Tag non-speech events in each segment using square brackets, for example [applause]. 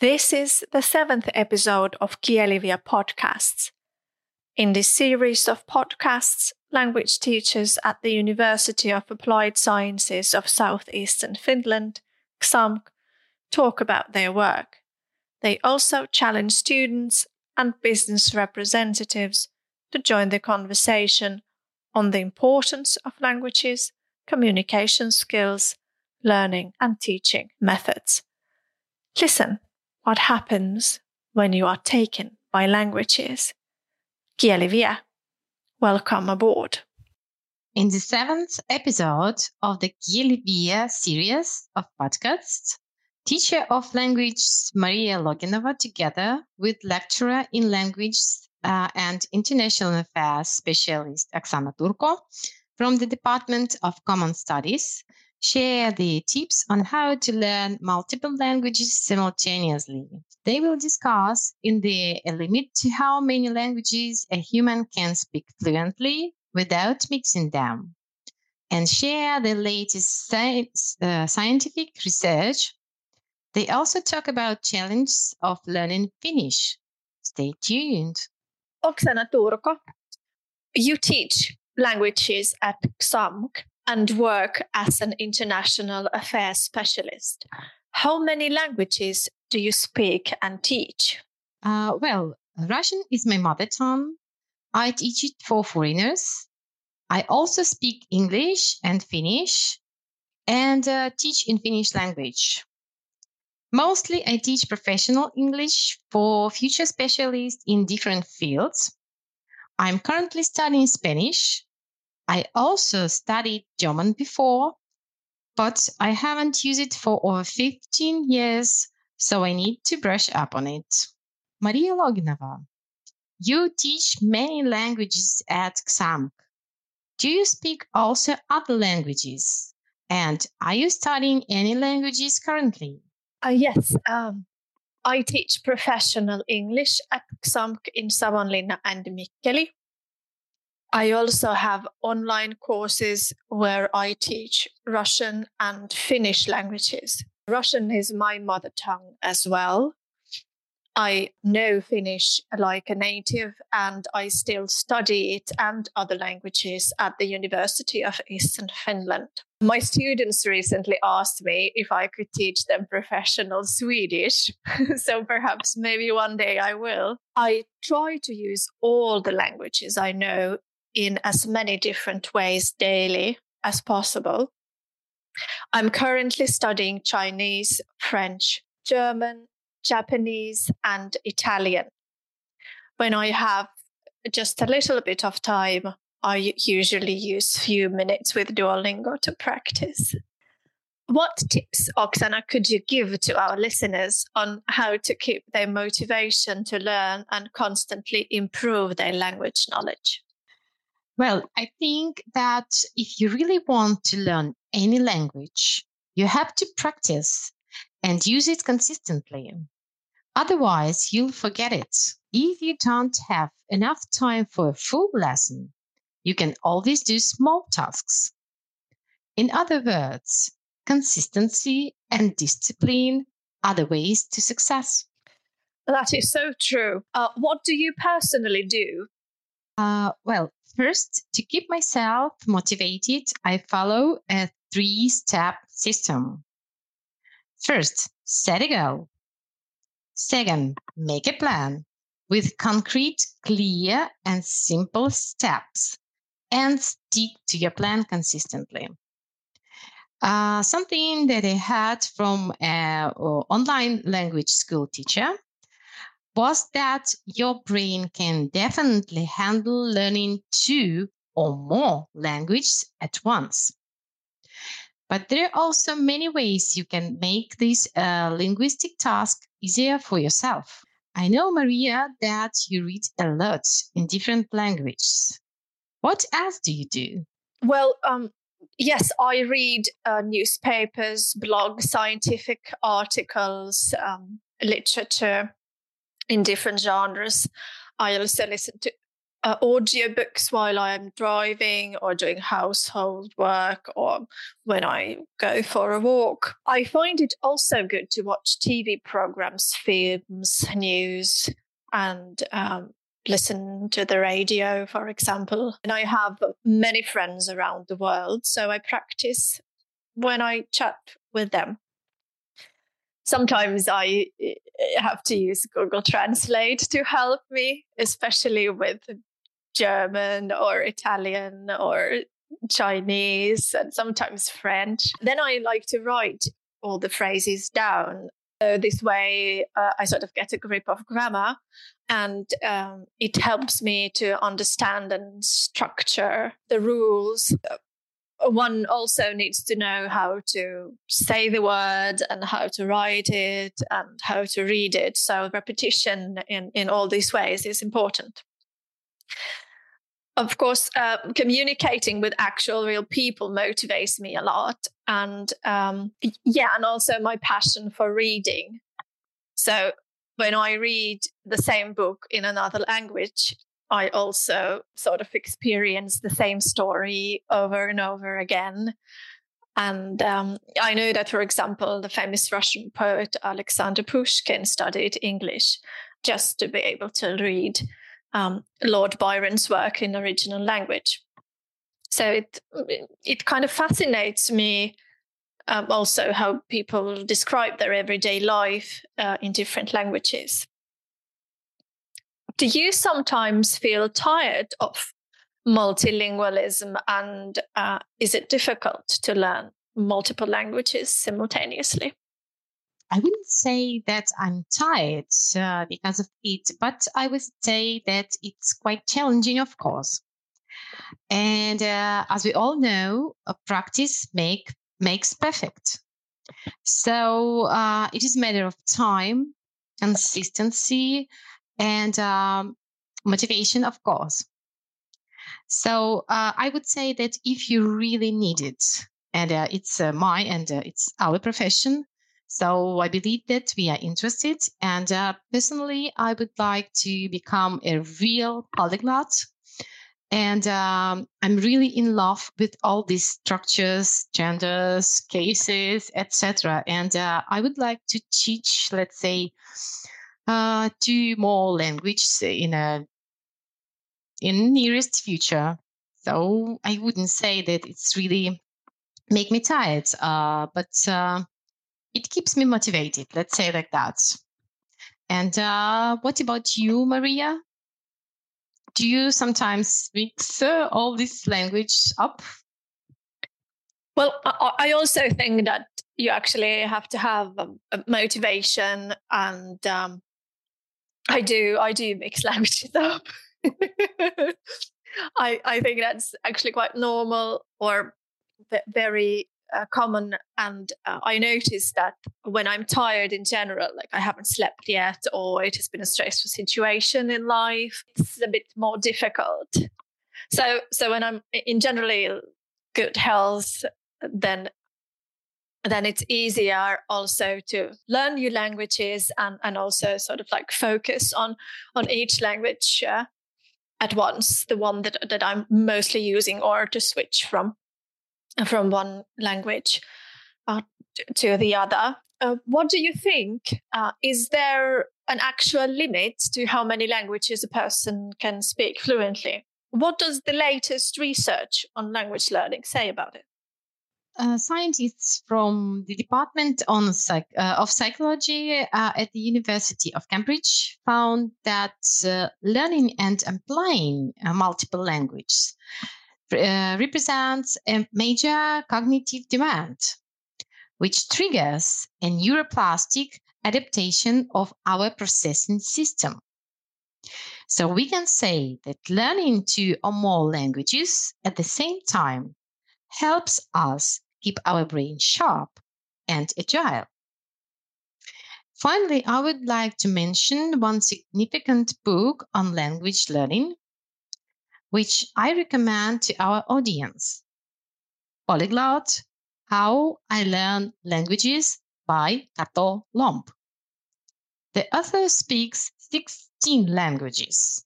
This is the seventh episode of KieliVie podcasts. In this series of podcasts, language teachers at the University of Applied Sciences of Southeastern Finland, XAMK, talk about their work. They also challenge students and business representatives to join the conversation on the importance of languages, communication skills, learning, and teaching methods. Listen what happens when you are taken by languages. KieliVie, welcome aboard. In the seventh episode of the KieliVie series of podcasts, teacher of language Mariya Loginova, together with lecturer in language uh, and international affairs specialist Oxana Turko from the Department of Common Studies, share the tips on how to learn multiple languages simultaneously. They will discuss in the limit to how many languages a human can speak fluently without mixing them, and share the latest science, uh, scientific research. They also talk about challenges of learning Finnish. Stay tuned. Oxana Turko, you teach languages at XAMK and work as an international affairs specialist. How many languages do you speak and teach? Uh, well, Russian is my mother tongue. I teach it for foreigners. I also speak English and Finnish and uh, teach in Finnish language. Mostly, I teach professional English for future specialists in different fields. I'm currently studying Spanish I also studied German before, but I haven't used it for over 15 years, so I need to brush up on it. Mariya Loginova, you teach many languages at XAMK. Do you speak also other languages? And are you studying any languages currently? Uh, yes, um, I teach professional English at XAMK in Savonlinna and Mikkeli. I also have online courses where I teach Russian and Finnish languages. Russian is my mother tongue as well. I know Finnish like a native and I still study it and other languages at the University of Eastern Finland. My students recently asked me if I could teach them professional Swedish, [laughs] so perhaps maybe one day I will. I try to use all the languages I know in as many different ways daily as possible. I'm currently studying Chinese, French, German, Japanese, and Italian. When I have just a little bit of time, I usually use few minutes with Duolingo to practice. What tips, Oxana, could you give to our listeners on how to keep their motivation to learn and constantly improve their language knowledge? Well, I think that if you really want to learn any language, you have to practice and use it consistently. Otherwise, you'll forget it. If you don't have enough time for a full lesson, you can always do small tasks. In other words, consistency and discipline are the ways to success. That is so true. Uh, what do you personally do? Uh, well, First, to keep myself motivated, I follow a three step system. First, set a goal. Second, make a plan with concrete, clear, and simple steps and stick to your plan consistently. Uh, something that I had from an online language school teacher was that your brain can definitely handle learning two or more languages at once. But there are also many ways you can make this uh, linguistic task easier for yourself. I know, Mariya, that you read a lot in different languages. What else do you do? Well, um, yes, I read uh, newspapers, blogs, scientific articles, um, literature, in different genres. I also listen to uh, audiobooks while I'm driving or doing household work or when I go for a walk. I find it also good to watch TV programs, films, news, and um, listen to the radio, for example. And I have many friends around the world, so I practice when I chat with them. Sometimes I eh, have to use Google Translate to help me, especially with German or Italian or Chinese and sometimes French. Then I like to write all the phrases down. So this way, uh, I sort of get a grip of grammar and um, it helps me to understand and structure the rules. One also needs to know how to say the word and how to write it and how to read it. So repetition in, in all these ways is important of course, uh, communicating with actual real people motivates me a lot. And um, yeah, and also my passion for reading. So when I read the same book in another language, I also sort of experience the same story over and over again. And um, I know that, for example, the famous Russian poet Alexander Pushkin studied English just to be able to read um, Lord Byron's work in original language. So it it kind of fascinates me um, also how people describe their everyday life uh, in different languages. Do you sometimes feel tired of multilingualism, and uh, is it difficult to learn multiple languages simultaneously? I wouldn't say that I'm tired uh, because of it, but I would say that it's quite challenging, of course. And uh, as we all know, practice make makes perfect. So uh, it is a matter of time, consistency, and um, motivation, of course. So uh, I would say that if you really need it, and uh, it's uh, my and it's our profession, so I believe that we are interested. And uh, personally, I would like to become a real polyglot. And um, I'm really in love with all these structures, genders, cases, etc. And uh, I would like to teach, let's say, uh, two more languages in a in nearest future. So I wouldn't say that it's really make me tired, uh, but uh, it keeps me motivated. Let's say like that. And uh, what about you, Mariya? Do you sometimes mix all this language up? Well, I also think that you actually have to have a motivation, and um, I do. I do mix [laughs] languages up. I I think that's actually quite normal or very uh, common and uh, i notice that when i'm tired in general like i haven't slept yet or it has been a stressful situation in life it's a bit more difficult so so when i'm in generally good health then then it's easier also to learn new languages and and also sort of like focus on on each language uh, at once the one that that i'm mostly using or to switch from from one language uh, to the other. Uh, what do you think? Uh, is there an actual limit to how many languages a person can speak fluently? What does the latest research on language learning say about it? Uh, scientists from the Department on Psych- uh, of Psychology uh, at the University of Cambridge found that uh, learning and applying multiple languages uh, represents a major cognitive demand, which triggers a neuroplastic adaptation of our processing system. So we can say that learning two or more languages at the same time helps us keep our brain sharp and agile. Finally, I would like to mention one significant book on language learning which I recommend to our audience. Polyglot How I Learn Languages by Kató Lomb. The author speaks 16 languages,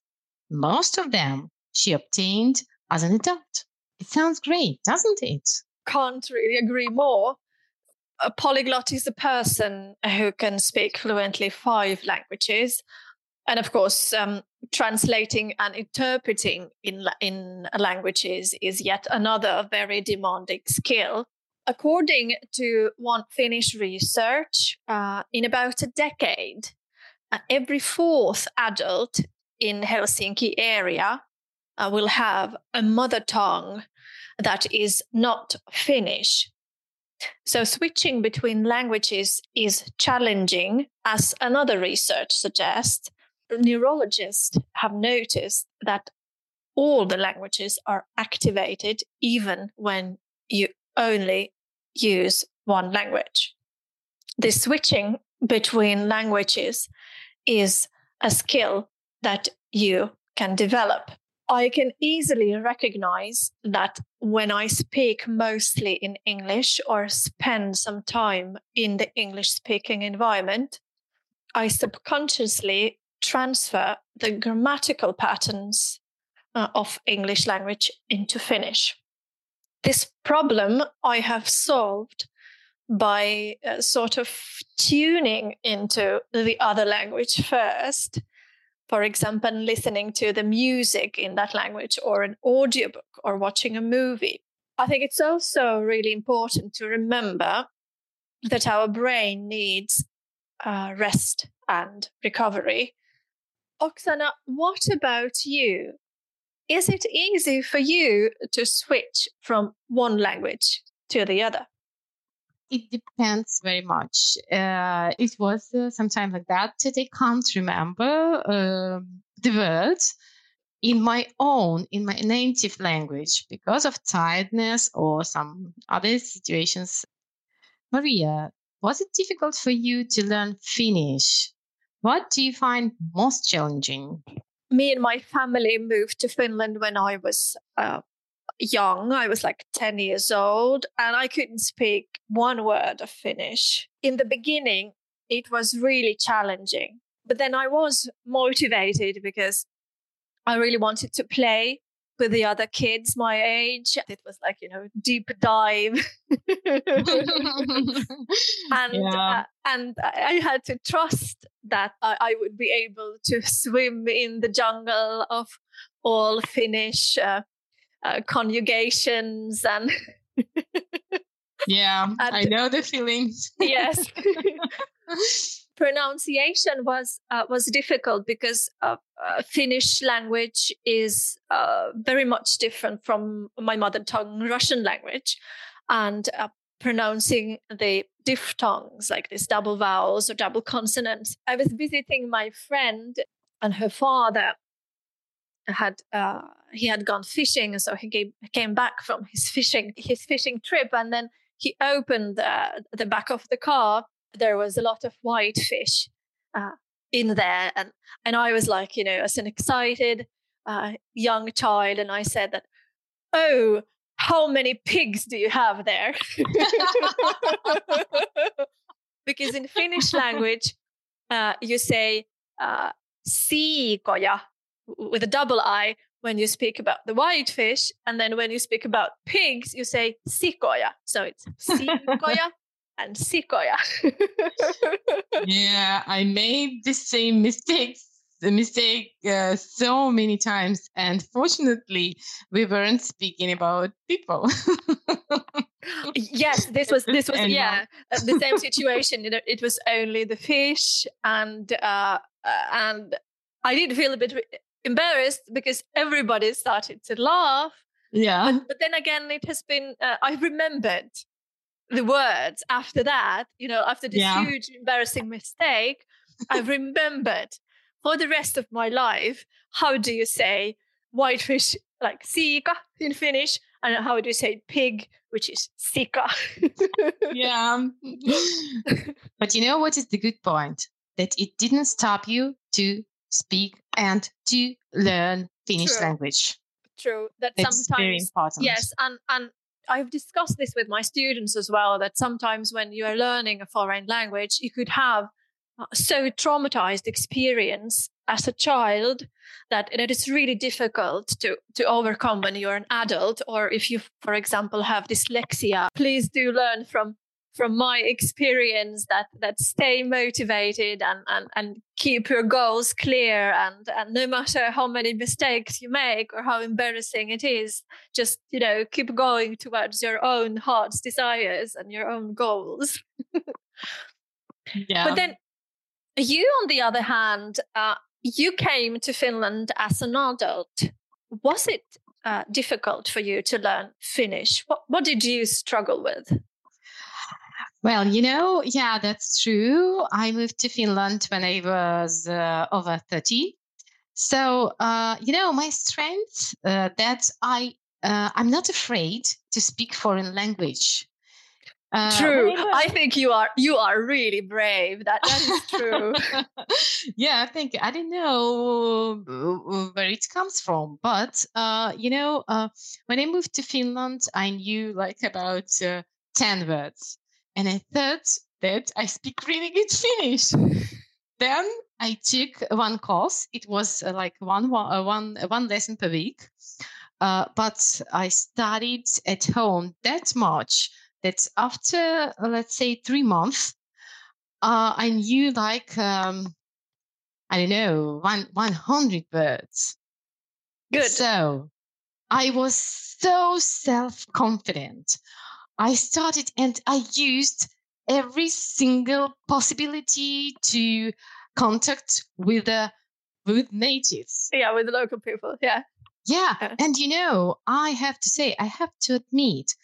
most of them she obtained as an adult. It sounds great, doesn't it? Can't really agree more. A polyglot is a person who can speak fluently five languages. And of course, um, translating and interpreting in, in languages is yet another very demanding skill. According to one Finnish research, uh, in about a decade, uh, every fourth adult in Helsinki area uh, will have a mother tongue that is not Finnish. So switching between languages is challenging, as another research suggests. Neurologists have noticed that all the languages are activated even when you only use one language. This switching between languages is a skill that you can develop. I can easily recognize that when I speak mostly in English or spend some time in the English speaking environment, I subconsciously transfer the grammatical patterns uh, of English language into Finnish. This problem I have solved by uh, sort of tuning into the other language first for example, listening to the music in that language or an audiobook or watching a movie. I think it's also really important to remember that our brain needs uh, rest and recovery. Oxana, what about you? Is it easy for you to switch from one language to the other? It depends very much. Uh, it was uh, sometime like that I can't remember uh, the words in my own, in my native language because of tiredness or some other situations. Mariya, was it difficult for you to learn Finnish? What do you find most challenging? Me and my family moved to Finland when I was uh, young. I was like 10 years old and I couldn't speak one word of Finnish. In the beginning, it was really challenging. But then I was motivated because I really wanted to play with the other kids my age. It was like, you know, deep dive. [laughs] and yeah. uh, and I had to trust that I, I, would be able to swim in the jungle of all Finnish uh, uh, conjugations and [laughs] yeah and, i know the feelings yes [laughs] [laughs] pronunciation was uh, was difficult because uh, uh, Finnish language is uh, very much different from my mother tongue Russian language, and uh, pronouncing the diphthongs like these double vowels or double consonants. I was visiting my friend and her father had uh, he had gone fishing, so he came, came back from his [laughs] fishing his fishing trip, and then he opened uh, the back of the car. There was a lot of white fish uh, in there, and and I was like, you know, as an excited uh, young child, and I said that, oh, how many pigs do you have there? [laughs] because in Finnish language, uh, you say uh, siikoja with a double I when you speak about the white fish, and then when you speak about pigs, you say sikoja. So it's [laughs] sikoja and sikoja. [laughs] yeah, I made the same mistakes the mistake uh, so many times and fortunately we weren't speaking about people yes this was this was yeah uh, the same situation it was only the fish and uh, uh and i did feel a bit embarrassed because everybody started to laugh. Yeah. But, but then again, it has been, uh, I remembered the words after that, you know, after this yeah. huge embarrassing mistake, I remembered for the rest of my life how do you say whitefish, like siika in Finnish, and how do you say pig, which is sika. yeah. [laughs] but you know what is the good point? That it didn't stop you to speak and to learn Finnish True. language. True. That it's sometimes very important. Yes, and and I've discussed this with my students as well. That sometimes when you are learning a foreign language, you could have so traumatized experience as a child that that it's really difficult to to overcome when you're an adult or if you for example have dyslexia please do learn from from my experience that that stay motivated and and, and keep your goals clear and and no matter how many mistakes you make or how embarrassing it is just you know keep going towards your own heart's desires and your own goals. [laughs] Yeah. but then you on the other hand uh, you came to finland as an adult. Was it uh, difficult for you to learn finnish? What, what did you struggle with well, you know, yeah, that's true. I moved to Finland when I was uh, over 30. So, uh, you know, my strength uh, that I uh, I'm not afraid to speak foreign language. Uh, true. I think you are you are really brave. That that is true. [laughs] yeah, I think I didn't know where it comes from, but uh, you know, when I moved to Finland, I knew like about ten words and I thought that I speak really good Finnish. [laughs] then I took one course. It was uh, like one one uh, one, uh, one lesson per week. Uh, but I studied at home that much that after uh, let's say three months, uh, I knew like um, I don't know one one hundred words. Good. So I was so self confident. I started and I used every single possibility to contact with the with natives. Yeah, with the local people. Yeah. Yeah. yeah. And you know, I have to say, I have to admit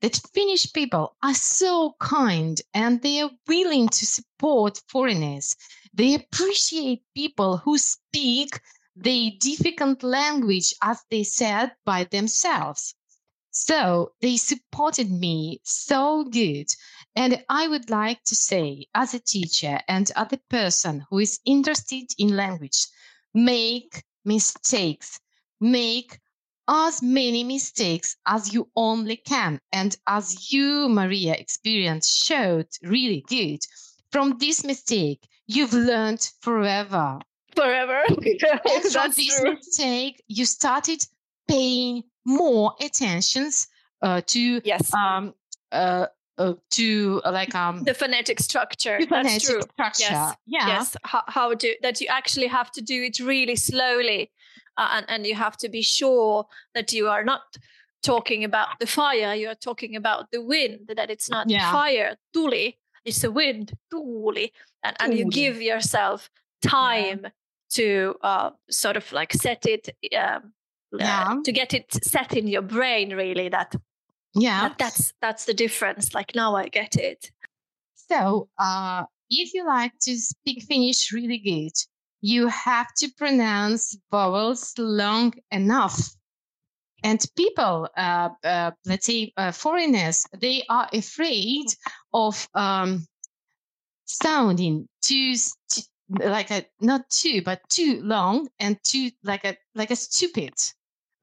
that Finnish people are so kind and they are willing to support foreigners. They appreciate people who speak the difficult language, as they said, by themselves. So they supported me so good. And I would like to say, as a teacher and other person who is interested in language, make mistakes, make as many mistakes as you only can. And as you, Mariya, experience showed really good, from this mistake, you've learned forever. Forever. [laughs] and from this true. mistake, you started paying more attentions uh, to yes. um, uh, uh, to uh, like [laughs] um the phonetic structure. The phonetic That's true. structure. Yes. Yeah. Yes. How, how do that? You actually have to do it really slowly, uh, and and you have to be sure that you are not talking about the fire. You are talking about the wind. That it's not yeah. fire, tuli. It's the wind, tuuli, and and you give yourself time yeah. to uh, sort of like set it um, yeah. Uh, to get it set in your brain really that yeah. that that's that's the difference like now i get it. So uh if you like to speak finnish really good you have to pronounce vowels long enough. And people uh, uh, let's say uh, foreigners they are afraid of um, sounding too, too like a not too but too long and too like a like a stupid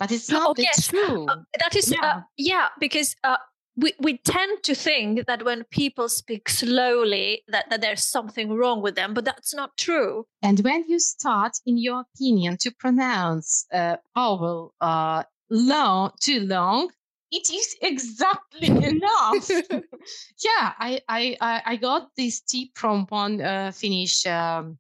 but it's not oh, yes. true. Uh, that is, uh, yeah, uh, yeah because uh, we, we tend to think that when people speak slowly that, that there's something wrong with them, but that's not true. And when you start, in your opinion, to pronounce uh, vowel uh, long, too long, it is exactly [laughs] enough. [laughs] yeah, I, I, I got this tip from one uh, Finnish um,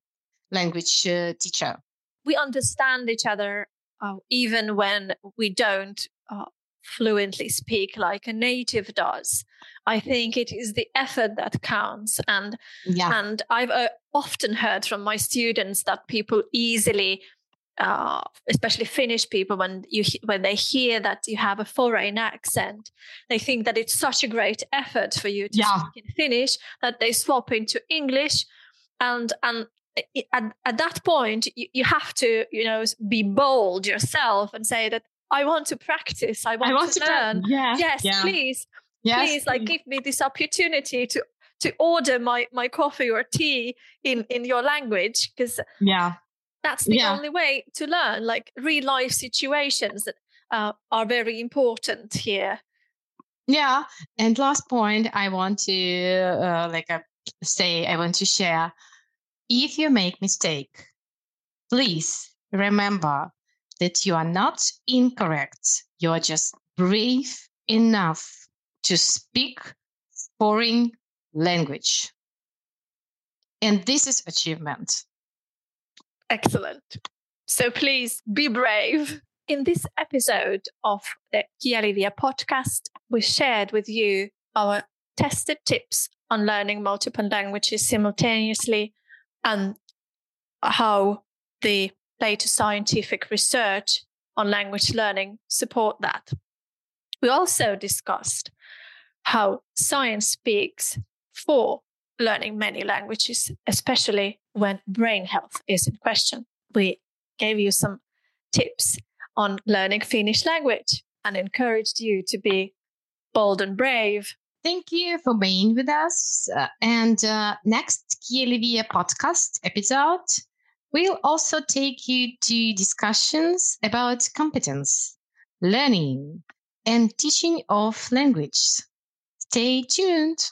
language uh, teacher. We understand each other uh, even when we don't uh, fluently speak like a native does. I think it is the effort that counts, and yeah. and I've uh, often heard from my students that people easily. Uh, especially Finnish people, when you when they hear that you have a foreign accent, they think that it's such a great effort for you to yeah. speak in Finnish that they swap into English, and and at, at that point you, you have to you know be bold yourself and say that i want to practice i want, I want to, to, learn yeah. yes yeah. please yes. please like give me this opportunity to to order my my coffee or tea in in your language because yeah that's the yeah. only way to learn like real life situations that uh, are very important here yeah and last point i want to uh, like uh, say i want to share if you make mistake, please remember that you are not incorrect. You are just brave enough to speak foreign language. And this is achievement. Excellent. So please be brave. In this episode of the KieliVie podcast, we shared with you our tested tips on learning multiple languages simultaneously and how the latest scientific research on language learning support that. We also discussed how science speaks for learning many languages, especially when brain health is in question. We gave you some tips on learning Finnish language and encouraged you to be bold and brave. Thank you for being with us. Uh, and uh, next KieliVie podcast episode, we'll also take you to discussions about competence, learning, and teaching of language. Stay tuned.